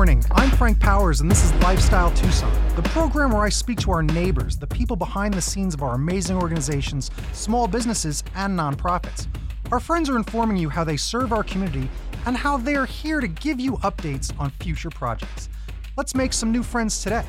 morning. I'm Frank Powers, and this is Lifestyle Tucson, the program where I speak to our neighbors, the people behind the scenes of our amazing organizations, small businesses, and nonprofits. Our friends are informing you how they serve our community and how they are here to give you updates on future projects. Let's make some new friends today.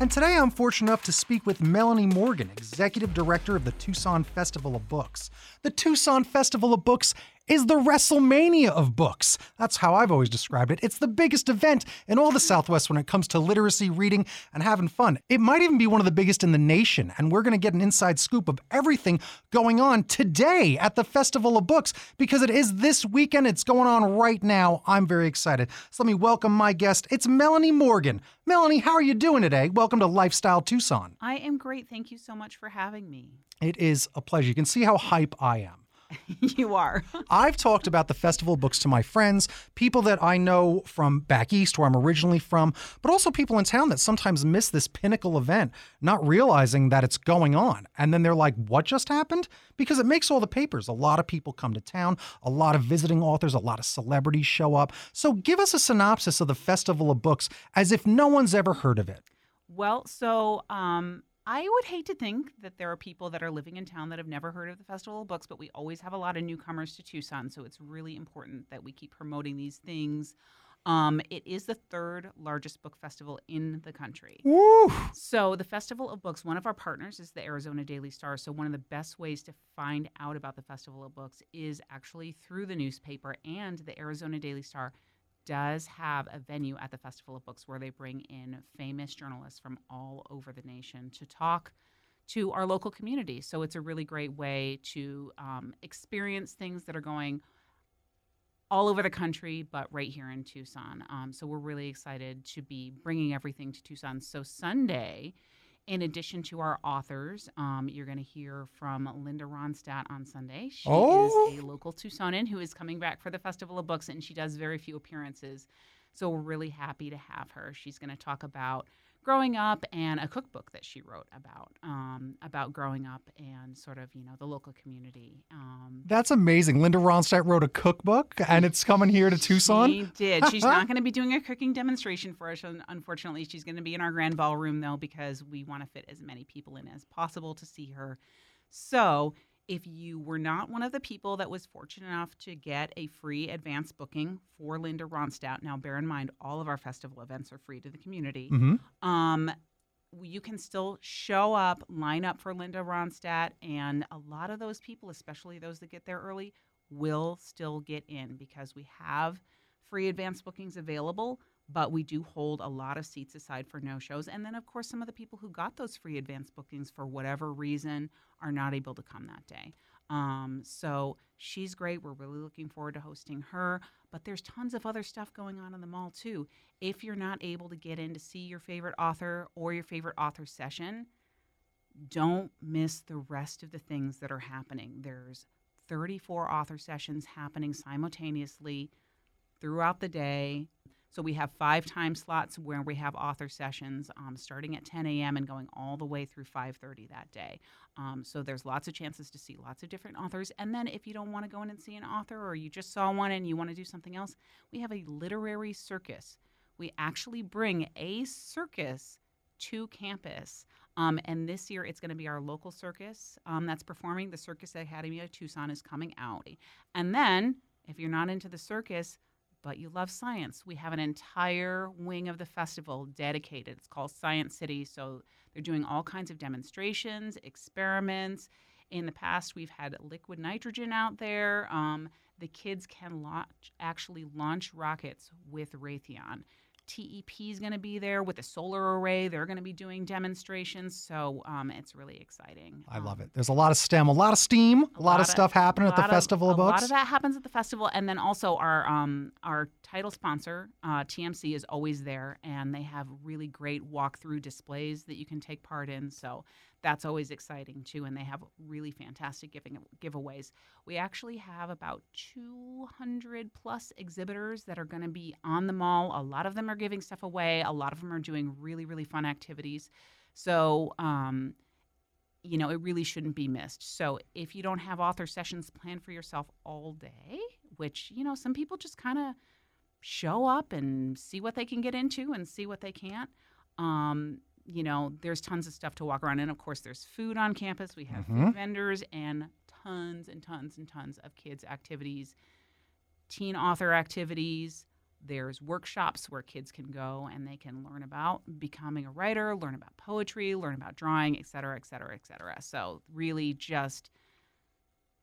And today I'm fortunate enough to speak with Melanie Morgan, Executive Director of the Tucson Festival of Books. The Tucson Festival of Books is the WrestleMania of books. That's how I've always described it. It's the biggest event in all the Southwest when it comes to literacy, reading, and having fun. It might even be one of the biggest in the nation, and we're going to get an inside scoop of everything going on today at the Festival of Books because it is this weekend. It's going on right now. I'm very excited. So let me welcome my guest. It's Melanie Morgan. Melanie, how are you doing today? Welcome to Lifestyle Tucson. I am great. Thank you so much for having me. It is a pleasure. You can see how hype I am. you are. I've talked about the festival books to my friends, people that I know from back east where I'm originally from, but also people in town that sometimes miss this pinnacle event, not realizing that it's going on. And then they're like, what just happened? Because it makes all the papers. A lot of people come to town, a lot of visiting authors, a lot of celebrities show up. So give us a synopsis of the Festival of Books as if no one's ever heard of it. Well, so um, I would hate to think that there are people that are living in town that have never heard of the Festival of Books, but we always have a lot of newcomers to Tucson, so it's really important that we keep promoting these things. Um, it is the third largest book festival in the country. Woo! So, the Festival of Books, one of our partners is the Arizona Daily Star. So, one of the best ways to find out about the Festival of Books is actually through the newspaper and the Arizona Daily Star does have a venue at the Festival of Books where they bring in famous journalists from all over the nation to talk to our local community. So it's a really great way to um, experience things that are going all over the country, but right here in Tucson. Um, so we're really excited to be bringing everything to Tucson. So Sunday in addition to our authors, um, you're going to hear from Linda Ronstadt on Sunday. She oh. is a local Tucsonan who is coming back for the Festival of Books, and she does very few appearances. So we're really happy to have her. She's going to talk about growing up and a cookbook that she wrote about um, about growing up and sort of you know the local community. Um, That's amazing. Linda Ronstadt wrote a cookbook, and it's coming here to Tucson. She did. She's not going to be doing a cooking demonstration for us. Unfortunately, she's going to be in our grand ballroom though because we want to fit as many people in as possible to see her. So if you were not one of the people that was fortunate enough to get a free advance booking for Linda Ronstadt, now bear in mind all of our festival events are free to the community. Mm-hmm. Um, you can still show up, line up for Linda Ronstadt, and a lot of those people, especially those that get there early, will still get in because we have free advance bookings available but we do hold a lot of seats aside for no shows. And then, of course, some of the people who got those free advance bookings for whatever reason are not able to come that day. Um, so she's great. We're really looking forward to hosting her. But there's tons of other stuff going on in the mall, too. If you're not able to get in to see your favorite author or your favorite author session, don't miss the rest of the things that are happening. There's 34 author sessions happening simultaneously throughout the day. So we have five time slots where we have author sessions um, starting at 10 a.m. and going all the way through 5:30 that day. Um, so there's lots of chances to see lots of different authors. And then if you don't want to go in and see an author, or you just saw one and you want to do something else, we have a literary circus. We actually bring a circus to campus. Um, and this year, it's going to be our local circus um, that's performing. The Circus Academy of Tucson is coming out. And then, if you're not into the circus, but you love science, we have an entire wing of the festival dedicated. It's called Science City. So they're doing all kinds of demonstrations, experiments. In the past, we've had liquid nitrogen out there. Um, the kids can launch, actually launch rockets with Raytheon. TEP is going to be there with a solar array. They're going to be doing demonstrations. So um, it's really exciting. I um, love it. There's a lot of STEM, a lot of steam, a, a lot, lot, of stuff happening at the Festival of, of Books. A lot of that happens at the festival. And then also our um, our title sponsor, uh, TMC, is always there. And they have really great walkthrough displays that you can take part in. So that's always exciting too. And they have really fantastic giving giveaways. We actually have about 200 plus exhibitors that are going to be on the mall. A lot of them are giving stuff away. A lot of them are doing really really fun activities. So. Um, you know, it really shouldn't be missed. So, if you don't have author sessions planned for yourself all day, which, you know, some people just kind of show up and see what they can get into and see what they can't. Um, you know, there's tons of stuff to walk around, and of course, there's food on campus. We have Mhm. food vendors and tons and tons and tons of kids' activities, teen author activities. There's workshops where kids can go and they can learn about becoming a writer, learn about poetry, learn about drawing, et cetera, et cetera, et cetera. So really, just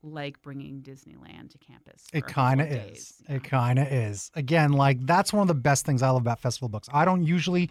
like bringing Disneyland to campus. It kind of is. days. Yeah. It kind of is. Again, like that's one of the best things I love about festival books. I don't usually,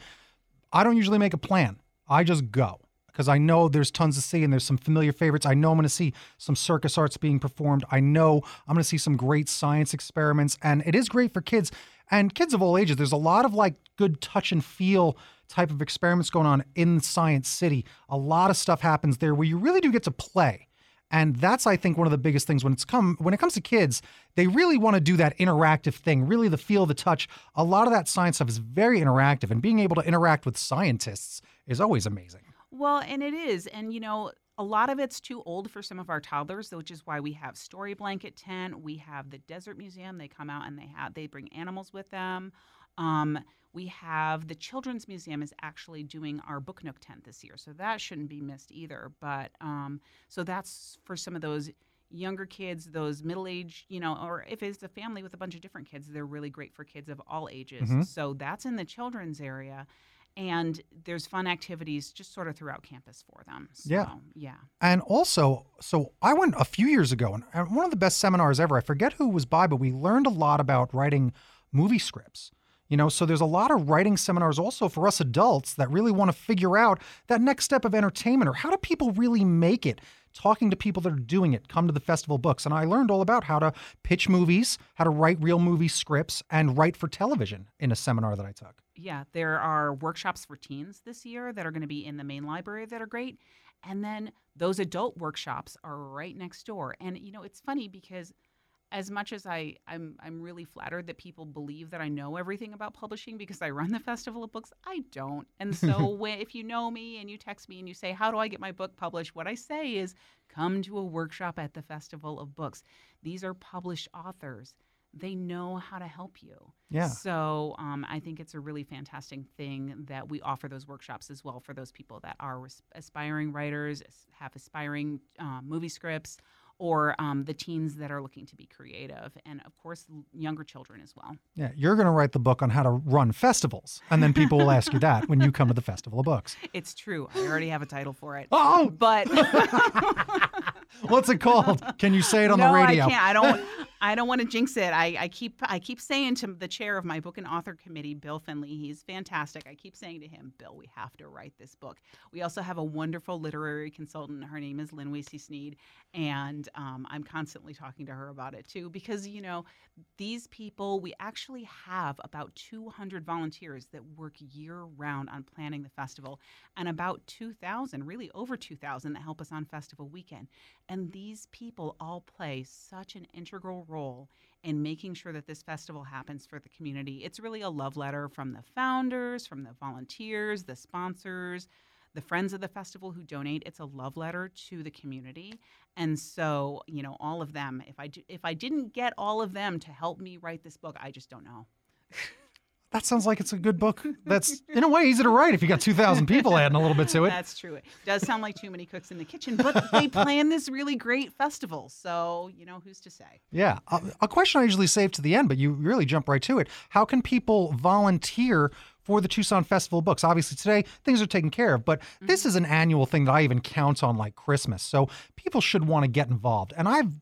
I don't usually make a plan. I just go because I know there's tons to see and there's some familiar favorites. I know I'm going to see some circus arts being performed. I know I'm going to see some great science experiments, and it is great for kids and kids of all ages. There's a lot of like good touch and feel type of experiments going on in Science City. A lot of stuff happens there where you really do get to play. And that's I think one of the biggest things when it's come when it comes to kids, they really want to do that interactive thing, really the feel, the touch. A lot of that science stuff is very interactive and being able to interact with scientists is always amazing. Well, and it is. And, you know, a lot of it's too old for some of our toddlers, which is why we have Story Blanket Tent. We have the Desert Museum. They come out and they have they bring animals with them. Um, we have the Children's Museum is actually doing our Book Nook tent this year, so that shouldn't be missed either. But um, so that's for some of those younger kids, those middle age, you know, or if it's a family with a bunch of different kids, they're really great for kids of all ages. Mhm. So that's in the children's area. And there's fun activities just sort of throughout campus for them. So, Yeah. Yeah. And also, so I went a few years ago and- one of the best seminars ever. I forget who was by, but we learned a lot about writing movie scripts. You know, so there's a lot of writing seminars also for us adults that really want to figure out that next step of entertainment or how do people really make it? Talking to people that are doing it, come to the festival books. And I learned all about how to pitch movies, how to write real movie scripts, and write for television in a seminar that I took. Yeah, there are workshops for teens this year that are going to be in the main library that are great. And then those adult workshops are right next door. And you know, it's funny because as much as I, I'm I'm really flattered that people believe that I know everything about publishing because I run the Festival of Books, I don't. And so when, if you know me and you text me and you say, How do I get my book published? What I say is come to a workshop at the Festival of Books. These are published authors. They know how to help you. Yeah. So um, I think it's a really fantastic thing that we offer those workshops as well for those people that are aspiring writers, have aspiring uh, movie scripts, or um, the teens that are looking to be creative, and of course, younger children as well. Yeah, you're going to write the book on how to run festivals, and then people will ask you that when you come to the Festival of Books. It's true. I already have a title for it. Oh, But what's it called? Can you say it on no, the radio? I can't. I don't. I don't want to jinx it. I, I keep I keep saying to the chair of my book and author committee, Bill Finley, he's fantastic. I keep saying to him, Bill, we have to write this book. We also have a wonderful literary consultant. Her name is Lynn Wasey Sneed, and um, I'm constantly talking to her about it too because you know these people. We actually have about 200 volunteers that work year round on planning the festival, and about 2,000, really over 2,000, that help us on festival weekend. And these people all play such an integral role in making sure that this festival happens for the community. It's really a love letter from the founders, from the volunteers, the sponsors, the friends of the festival who donate. It's a love letter to the community. And so, you know, all of them, if I do, if I didn't get all of them to help me write this book, I just don't know. That sounds like it's a good book. That's in a way easy to write if you got 2,000 people adding a little bit to it. That's true. It does sound like too many cooks in the kitchen, but they plan this really great festival. So, you know, who's to say? Yeah. A, a question I usually save to the end, but you really jump right to it. How can people volunteer for the Tucson Festival Books? Obviously, today things are taken care of, but this mm-hmm. is an annual thing that I even count on like Christmas. So people should want to get involved. And I've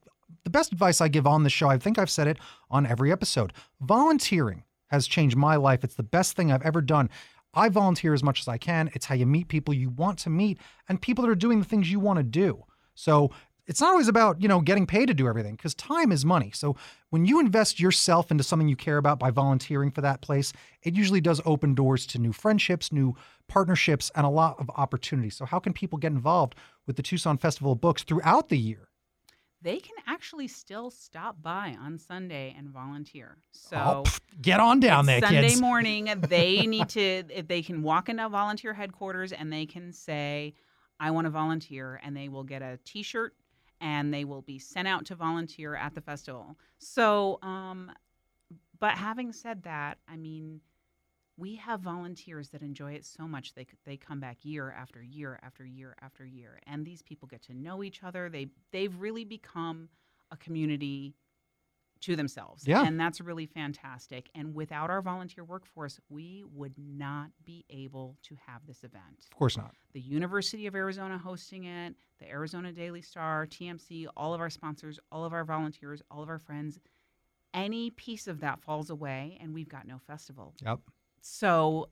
the best advice I give on the show, I think I've said it on every episode volunteering has changed my life. It's the best thing I've ever done. I volunteer as much as I can. It's how you meet people you want to meet and people that are doing the things you want to do. So it's not always about, you know, getting paid to do everything because time is money. So when you invest yourself into something you care about by volunteering for that place, it usually does open doors to new friendships, new partnerships, and a lot of opportunities. So how can people get involved with the Tucson Festival of Books throughout the year? They can actually still stop by on Sunday and volunteer. So Oh, pff, get on down there, kids. Sunday kids. morning, they need to, if they can walk into volunteer headquarters and they can say, I want to volunteer, and they will get a t shirt and they will be sent out to volunteer at the festival. So, um, but having said that, I mean, we have volunteers that enjoy it so much they they come back year after year after year after year, and these people get to know each other. They they've really become a community to themselves. Yeah. And that's really fantastic. And without our volunteer workforce, we would not be able to have this event. Of course not. The University of Arizona hosting it, the Arizona Daily Star, TMC, all of our sponsors, all of our volunteers, all of our friends. Any piece of that falls away, and we've got no festival. Yep. So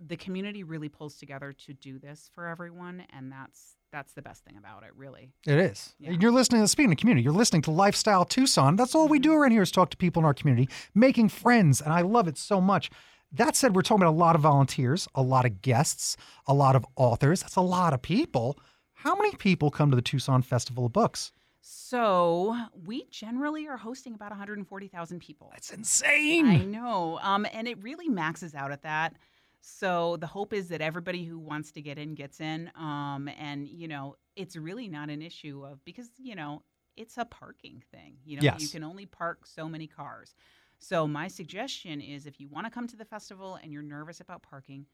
the community really pulls together to do this for everyone, and that's that's the best thing about it, really. It is. Yeah. You're listening to speaking of community. You're listening to Lifestyle Tucson. That's all we mm-hmm. do around here is talk to people in our community, making friends, and I love it so much. That said, we're talking about a lot of volunteers, a lot of guests, a lot of authors. That's a lot of people. How many people come to the Tucson Festival of Books? So we generally are hosting about 140,000 people. That's insane. I know. Um, and it really maxes out at that. So the hope is that everybody who wants to get in gets in. Um, and, you know, it's really not an issue of because, you know, it's a parking thing. You know, you can only park so many cars. So my suggestion is if you want to come to the festival and you're nervous about parking,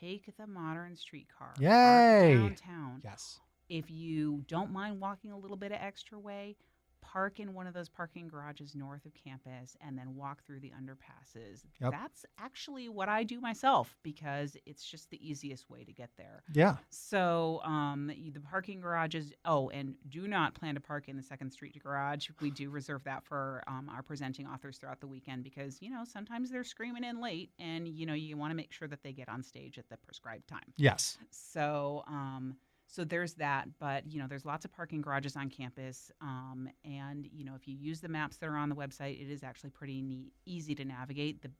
take the modern streetcar. Yay. Downtown Yes. If you don't mind walking a little bit of extra way, park in one of those parking garages north of campus and then walk through the underpasses. Yep. That's actually what I do myself because it's just the easiest way to get there. Yeah. So um, the parking garages. Oh, and do not plan to park in the Second Street garage. We do reserve that for um, our presenting authors throughout the weekend because you know sometimes they're screaming in late, and you know you want to make sure that they get on stage at the prescribed time. Yes. So, um, so there's that. But you know, there's lots of parking garages on campus, um, and you know, if you use the maps that are on the website, it is actually pretty neat, easy to navigate. The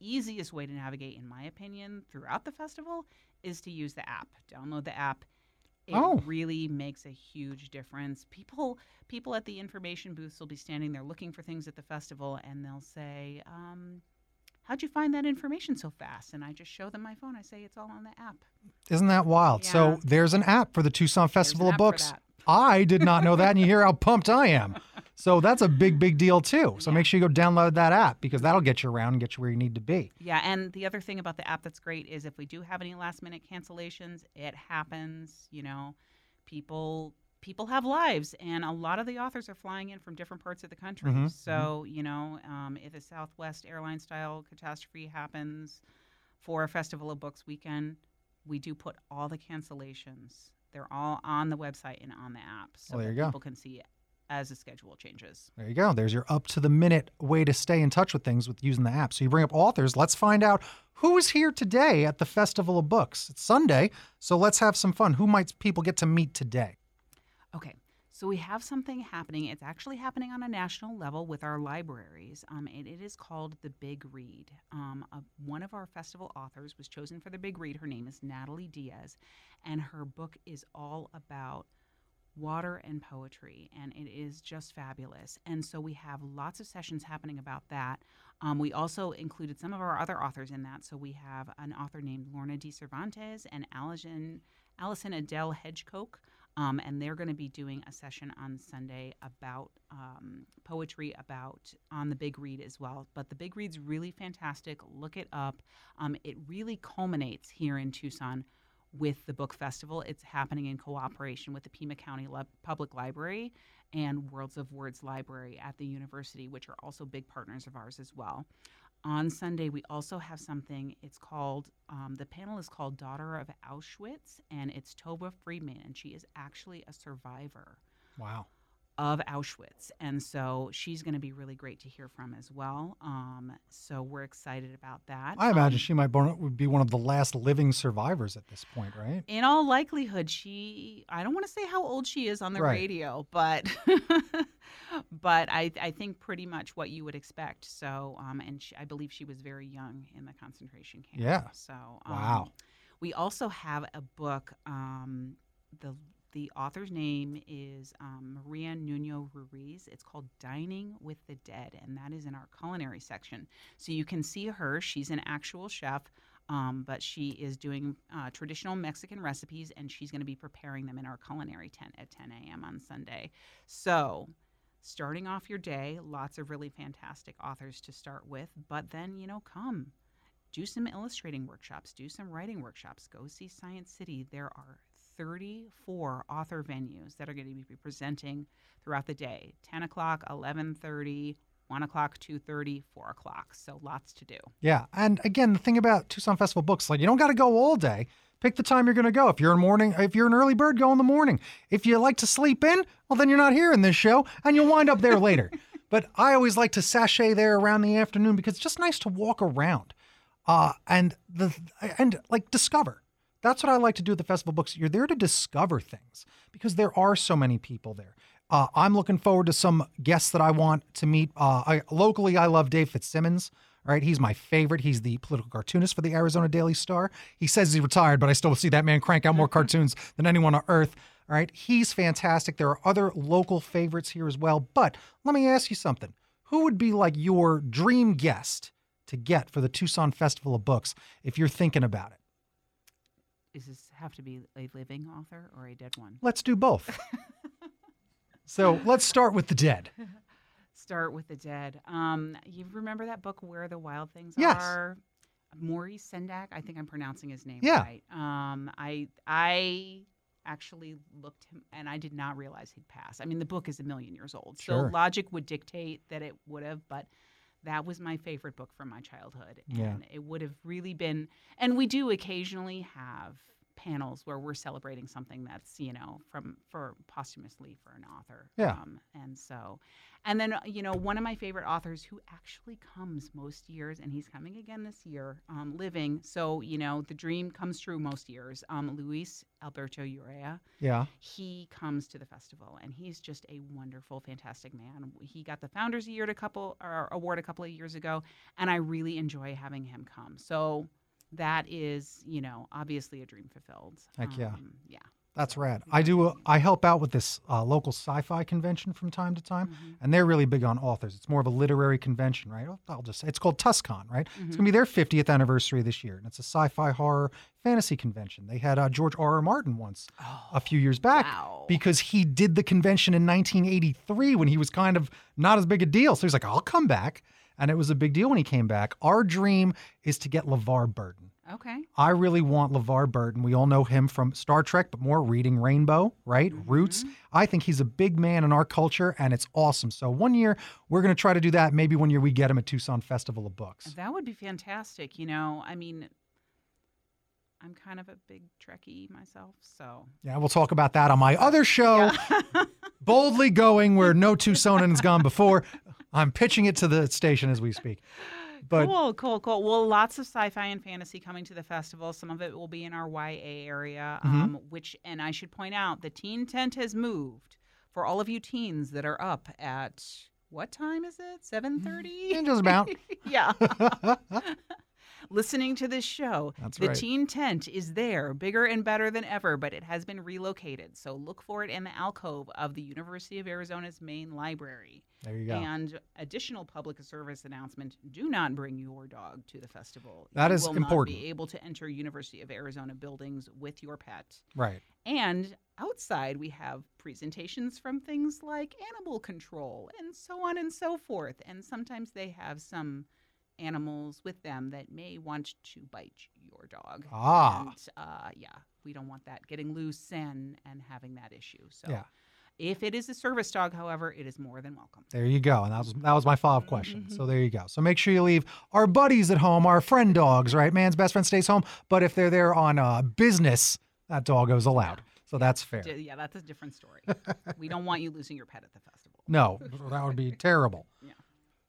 easiest way to navigate, in my opinion, throughout the festival is to use the app. Download the app. It Oh. really makes a huge difference. People, people at the information booths will be standing there looking for things at the festival, and they'll say. Um, How'd you find that information so fast? And I just show them my phone. I say it's all on the app. Isn't that wild? So there's an app for the Tucson Festival of Books. I did not know that, and you hear how pumped I am. So that's a big, big deal too. So make sure you go download that app because that'll get you around and get you where you need to be. Yeah, and the other thing about the app that's great is if we do have any last minute cancellations, it happens. You know, people people have lives, and a lot of the authors are flying in from different parts of the country. Mhm, So you know, um, if a Southwest airline style catastrophe happens for a Festival of Books weekend, we do put all the cancellations. They're all on the website and on the app, so Well, you go. people can see as the schedule changes. There you go. There's your up to the minute way to stay in touch with things with using the app. So you bring up authors. Let's find out who is here today at the Festival of Books. It's Sunday, so let's have some fun. Who might people get to meet today? Okay, so we have something happening. It's actually happening on a national level with our libraries. Um, and it is called The Big Read. Um, one of our festival authors was chosen for The Big Read. Her name is Natalie Diaz, and her book is all about water and poetry, and it is just fabulous. And so we have lots of sessions happening about that. Um, we also included some of our other authors in that. So we have an author named Lorna Dee Cervantes and Allison, Allison Adele Hedgecoke. Um, and they're going to be doing a session on Sunday about um, poetry about on the Big Read as well. But the Big Read's really fantastic. Look it up. Um, it really culminates here in Tucson with the book festival. It's happening in cooperation with the Pima County Public Library and Worlds of Words Library at the university, which are also big partners of ours as well. On Sunday, we also have something. It's called, um, the panel is called Daughter of Auschwitz, and it's Tova Friedman, and she is actually a survivor Wow. Of Auschwitz. And so she's going to be really great to hear from as well. Um, so we're excited about that. I imagine Um, she might be one of the last living survivors at this point, right? in all likelihood, she, I don't want to say how old she is on the Right. radio, but. But I, I think pretty much what you would expect. So, um, and she, I believe she was very young in the concentration camp. Yeah. So, um, Wow. We also have a book. Um, the the author's name is um, Maria Nuno Ruiz. It's called Dining with the Dead, and that is in our culinary section. So you can see her. She's an actual chef, um, but she is doing uh, traditional Mexican recipes, and she's going to be preparing them in our culinary tent at 10 a.m. on Sunday. So starting off your day, lots of really fantastic authors to start with, but then, you know, come do some illustrating workshops, do some writing workshops, go see Science City. There are 34 author venues that are going to be presenting throughout the day 10 o'clock, 11.30, 1 o'clock, 2.30, 4 o'clock. So lots to do. Yeah. And again, the thing about Tucson Festival books, like you don't got to go all day. Pick the time you're going to go. If you're a morning, if you're an early bird, go in the morning. If you like to sleep in, well, then you're not here in this show, and you'll wind up there later. But I always like to sashay there around the afternoon because it's just nice to walk around, uh, and the and like discover. That's what I like to do at the festival of books. You're there to discover things because there are so many people there. Uh, I'm looking forward to some guests that I want to meet. Uh, I, locally, I love Dave Fitzsimmons. Right, he's my favorite. He's the political cartoonist for the Arizona Daily Star. He says he's retired, but I still see that man crank out more cartoons than anyone on earth. All right, he's fantastic. There are other local favorites here as well. But let me ask you something: Who would be like your dream guest to get for the Tucson Festival of Books if you're thinking about it? Does this have to be a living author or a dead one? Let's do both. so let's start with the dead. Start with the dead. Um, you remember that book, Where the Wild Things Yes. Are? Maurice Sendak. I think I'm pronouncing his name Yeah. right. Um, I I actually looked him, and I did not realize he'd passed. I mean, the book is a million years old, Sure. so logic would dictate that it would have, but. That was my favorite book from my childhood. And Yeah. it would have really been and we do occasionally have panels where we're celebrating something that's, you know, from for posthumously for an author. Yeah. Um, and so and then, uh, you know, one of my favorite authors who actually comes most years, and he's coming again this year, um, living. So, you know, the dream comes true most years. Um, Luis Alberto Urrea, Yeah. he comes to the festival, and he's just a wonderful, fantastic man. He got the Founders Year a couple or award a couple of years ago, and I really enjoy having him come. So that is, you know, obviously a dream fulfilled. Heck yeah. Um, yeah. That's rad. I do. A, I help out with this uh, local sci-fi convention from time to time, Mhm. and they're really big on authors. It's more of a literary convention, right? I'll- I'll just say it's called Tuscon, right? It's Mhm. gonna be their 50th anniversary this year, and it's a sci-fi horror fantasy convention. They had uh, George R. R. Martin once a few years back Wow. because he did the convention in 1983 when he was kind of not as big a deal. So he's like, I'll come back, and it was a big deal when he came back. Our dream is to get LeVar Burton. Okay. I really want LeVar Burton. We all know him from Star Trek, but more reading Rainbow, right? Mm-hmm. Roots. I think he's a big man in our culture, and it's awesome. So one year we're going to try to do that. Maybe one year we get him at Tucson Festival of Books. That would be fantastic. You know, I mean, I'm kind of a big Trekkie myself, so Yeah, we'll talk about that on my other show, Boldly Going, where no Tucsonan has gone before. I'm pitching it to the station as we speak. But cool, cool, cool. Well, lots of sci-fi and fantasy coming to the festival. Some of it will be in our YA area, Mm-hmm. um, which, and I should point out, the teen tent has moved for all of you teens that are up at what time is it? Seven thirty. just about. yeah. Listening to this show, That's the right. teen tent is there, bigger and better than ever, but it has been relocated. So look for it in the alcove of the University of Arizona's main library. There you go. And additional public service announcement: Do not bring your dog to the festival. That you is will important. Not be able to enter University of Arizona buildings with your pet. right. And outside, we have presentations from things like animal control and so on and so forth. And sometimes they have some animals with them that may want to bite your dog. Ah. And uh, yeah, we don't want that getting loose and and having that issue. So. Yeah. If it is a service dog, however, it is more than welcome. There you go. And that was that was my follow-up question. So there you go. So make sure you leave our buddies at home, our friend dogs, right? Man's best friend stays home. But if they're there on uh, business, that dog goes allowed. So that's fair. Yeah, that's a different story. we don't want you losing your pet at the festival. No, that would be terrible. Yeah.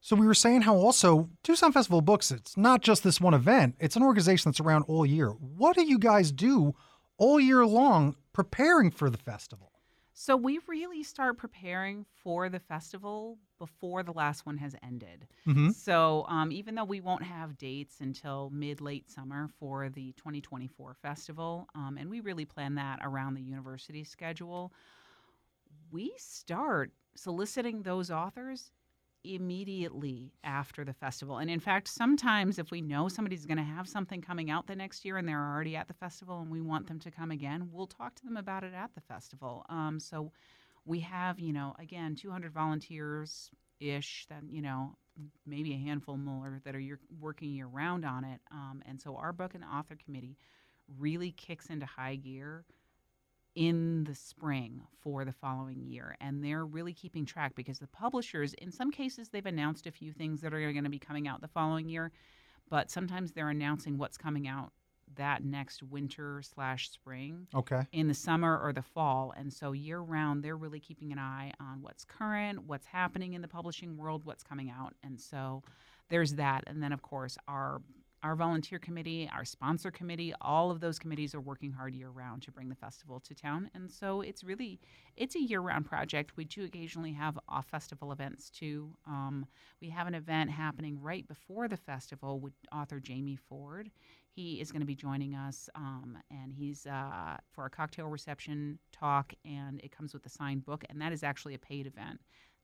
So we were saying how also Tucson Festival Books, it's not just this one event, it's an organization that's around all year. What do you guys do all year long preparing for the festival? So we really start preparing for the festival before the last one has ended. Mm-hmm. So um, even though we won't have dates until mid late summer for the 2024 festival, um, and we really plan that around the university schedule, we start soliciting those authors immediately after the festival. And in fact, sometimes if we know somebody's going to have something coming out the next year and they're already at the festival and we want them to come again, we'll talk to them about it at the festival. Um, so we have, you know, again, 200 volunteers ish, then, you know, maybe a handful more that are working year round on it. Um, and so our book and author committee really kicks into high gear in the spring for the following year. And they're really keeping track because the publishers, in some cases, they've announced a few things that are going to be coming out the following year, but sometimes they're announcing what's coming out that next winter slash spring Okay. in the summer or the fall. And so year round, they're really keeping an eye on what's current, what's happening in the publishing world, what's coming out. And so there's that. And then, of course, our our volunteer committee, our sponsor committee, all of those committees are working hard year round to bring the festival to town. And so it's really it's a year round project. We do occasionally have off festival events too. Um, we have an event happening right before the festival with author Jamie Ford. He is going to be joining us, um, and he's uh, for a cocktail reception talk, and it comes with a signed book, and that is actually a paid event.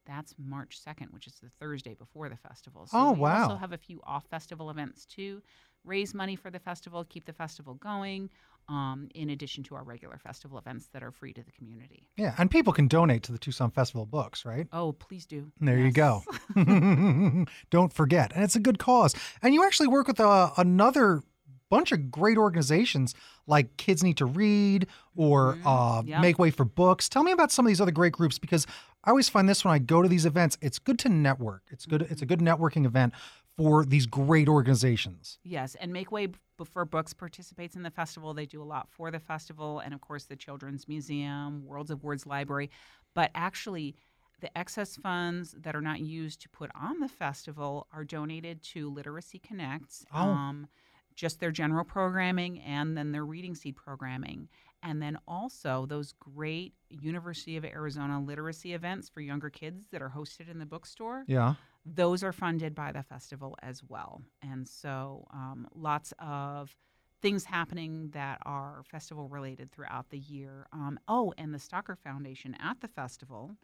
That's March 2nd, which is the Thursday before the festival. So Oh, we wow. also have a few off festival events too. Raise money for the festival, keep the festival going, um, in addition to our regular festival events that are free to the community. Yeah, and people can donate to the Tucson Festival books, right? Oh, please do. There you go. Don't forget. And it's a good cause. And you actually work with uh, another bunch of great organizations like Kids Need to Read or Mhm. uh, Yep. Make Way for Books. Tell me about some of these other great groups because I always find this when I go to these events, it's good to network. It's good. It's a good networking event for these great organizations. Yes, and Make Way for Books participates in the festival. They do a lot for the festival, and of course, the Children's Museum, Worlds of Words Library. But actually, the excess funds that are not used to put on the festival are donated to Literacy Connects. Oh. Um, just their general programming and then their reading seed programming. And then also those great University of Arizona literacy events for younger kids that are hosted in the bookstore Yeah. those are funded by the festival as well. And so um, lots of things happening that are festival related throughout the year. Um, oh, and the Stocker Foundation at the festival,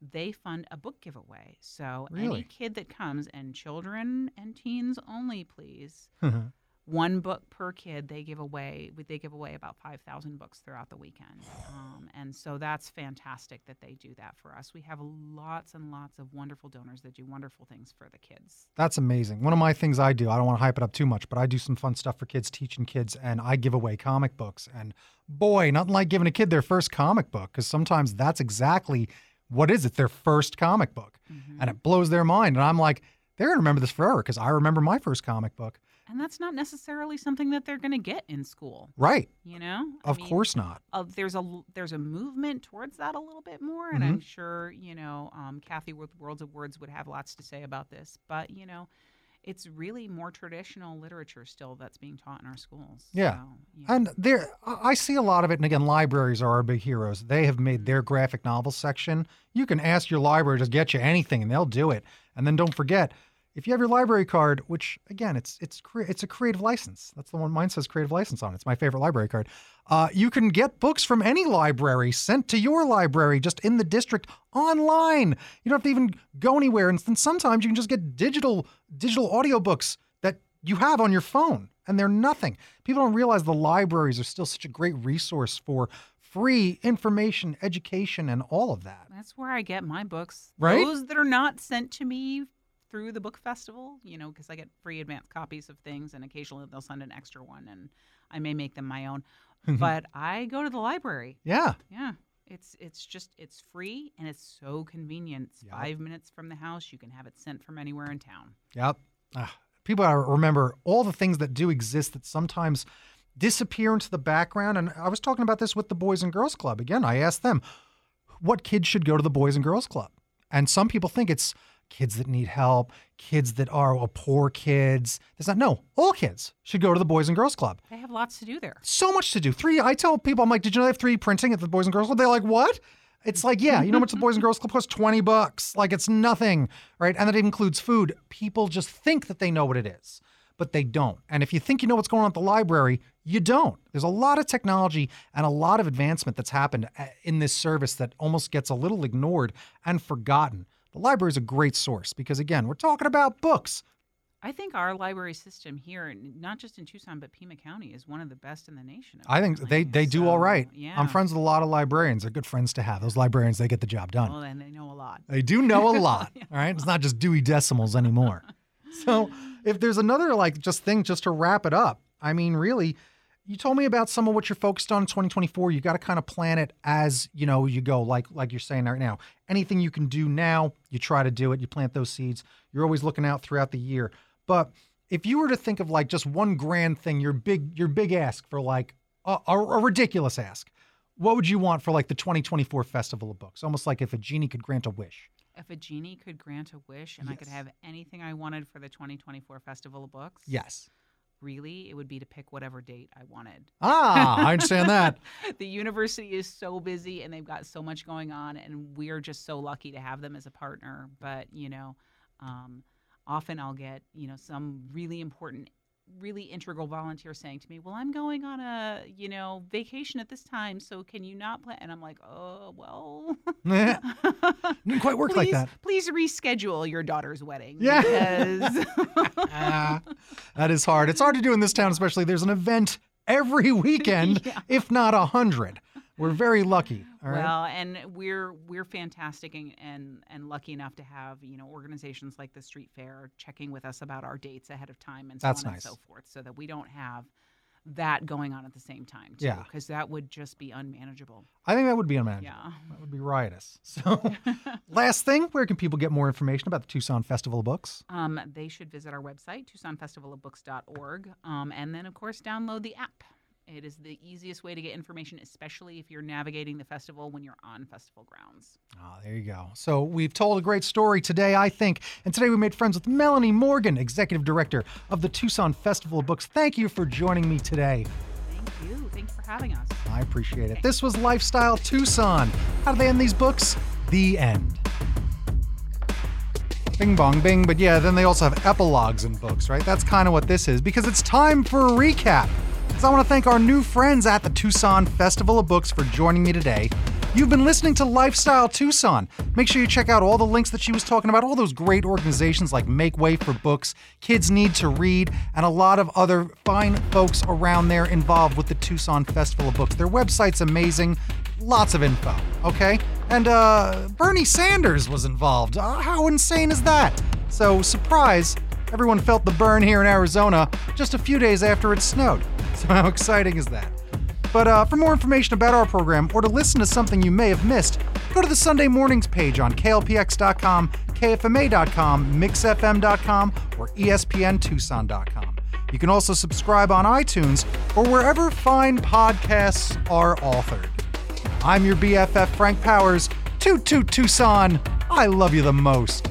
they fund a book giveaway. So Really? any kid that comes, and children and teens only, please. One book per kid, they give away. They give away about five thousand books throughout the weekend, um, and so that's fantastic that they do that for us. We have lots and lots of wonderful donors that do wonderful things for the kids. That's amazing. One of my things I do, I don't want to hype it up too much, but I do some fun stuff for kids, teaching kids, and I give away comic books. And boy, nothing like giving a kid their first comic book, because sometimes that's exactly what is it, their first comic book. Mm-hmm. And it blows their mind. And I'm like, they're going to remember this forever, because I remember my first comic book. And that's not necessarily something that they're going to get in school. Right. You know, I Of mean, course not. uh, there's a there's a movement towards that a little bit more, and Mm-hmm. I'm sure you know um, Kathy with Worlds of Words would have lots to say about this. But you know, it's really more traditional literature still that's being taught in our schools. Yeah. So, know. And there, I I see a lot of it. And again, libraries are our big heroes. They have made their graphic novel section. You can ask your library to get you anything, and they'll do it. And then don't forget, if you have your library card, which again, it's it's cre- it's a creative license. That's the one mine says creative license on. It's my favorite library card. Uh, you can get books from any library sent to your library just in the district online. You don't have to even go anywhere. And then sometimes you can just get digital digital audiobooks that you have on your phone and they're nothing. People don't realize the libraries are still such a great resource for free information, education, and all of that. That's where I get my books. Right? Those that are not sent to me through the book festival, you know, because I get free advance copies of things, and occasionally they'll send an extra one, and I may make them my own. but I go to the library. Yeah. Yeah. It's it's just it's free and it's so convenient. It's Yep. five minutes from the house. You can have it sent from anywhere in town. Yep. Ah, people remember all the things that do exist that sometimes disappear into the background. And I was talking about this with the Boys and Girls Club. Again, I asked them what kids should go to the Boys and Girls Club. And some people think it's kids that need help, kids that are uh, poor kids. There's not, no, all kids should go to the Boys and Girls Club. They have lots to do there. So much to do. Three, I tell people, I'm like, did you know they have three printing at the Boys and Girls Club? They're like, what? It's like, yeah, you know how much the Boys and Girls Club costs? 20 bucks. Like, it's nothing, right? And that includes food. People just think that they know what it is, but they don't. And if you think you know what's going on at the library, you don't. There's a lot of technology and a lot of advancement that's happened uh, in this service that almost gets a little ignored and forgotten. The library is a great source because, again, we're talking about books. I think our library system here, not just in Tucson but Pima County, is one of the best in the nation. I think they, they do all So, right. Yeah. I'm friends with a lot of librarians. They're good friends to have. Those librarians, they get the job done. Well, and they know a lot. They do know a lot. All right. It's not just Dewey Decimals anymore. So if there's another like just thing just to wrap it up, I mean, really, you told me about some of what you're focused on in 2024. You got to kind of plan it as you know you go, like like you're saying right now. Anything you can do now, you try to do it. You plant those seeds. You're always looking out throughout the year. But if you were to think of like just one grand thing, your big your big ask for like a, a, a ridiculous ask, what would you want for like the 2024 Festival of Books? Almost like if a genie could grant a wish. If a genie could grant a wish and I could have anything I wanted for the 2024 Festival of Books, Yes. Really, it would be to pick whatever date I wanted. Ah, I understand that. the university is so busy and they've got so much going on, and we're just so lucky to have them as a partner. But, you know, um, often I'll get, you know, some really important, really integral volunteer saying to me, Well, I'm going on a, you know, vacation at this time, so can you not plan? And I'm like, Oh, well. Didn't quite work like please, that. Please reschedule your daughter's wedding. Yeah. Because Ah, that is hard. It's hard to do in this town, especially there's an event every weekend, Yeah. if not a hundred. We're very lucky. All right. Well, and we're we're fantastic and, and and lucky enough to have you know organizations like the Street Fair checking with us about our dates ahead of time and so That's on nice. and so forth, so that we don't have that going on at the same time too. Yeah. because that would just be unmanageable. I think that would be unmanageable. Yeah. That would be riotous. So, last thing, where can people get more information about the Tucson Festival of Books? Um, they should visit our website, TucsonFestivalofBooks.org, um, and then of course download the app. It is the easiest way to get information, especially if you're navigating the festival when you're on festival grounds. Oh, there you go. So we've told a great story today, I think. And today we made friends with Melanie Morgan, Executive Director of the Tucson Festival of Books. Thank you for joining me today. Thank you. Thank you for having us. I appreciate it. This was Lifestyle Tucson. How do they end these books? The end. Bing bong bing, but yeah, then they also have epilogues in books, right? That's kind of what this is because it's time for a recap. Because I want to thank our new friends at the Tucson Festival of Books for joining me today. You've been listening to Lifestyle Tucson. Make sure you check out all the links that she was talking about, all those great organizations like Make Way for Books, Kids Need to Read, and a lot of other fine folks around there involved with the Tucson Festival of Books. Their website's amazing, lots of info, okay? And uh, Bernie Sanders was involved. Uh, how insane is that? So, surprise, everyone felt the burn here in Arizona just a few days after it snowed. So, how exciting is that? But uh, for more information about our program or to listen to something you may have missed, go to the Sunday Mornings page on klpx.com, kfma.com, mixfm.com, or espntucson.com. You can also subscribe on iTunes or wherever fine podcasts are authored. I'm your BFF, Frank Powers. Toot toot Tucson. I love you the most.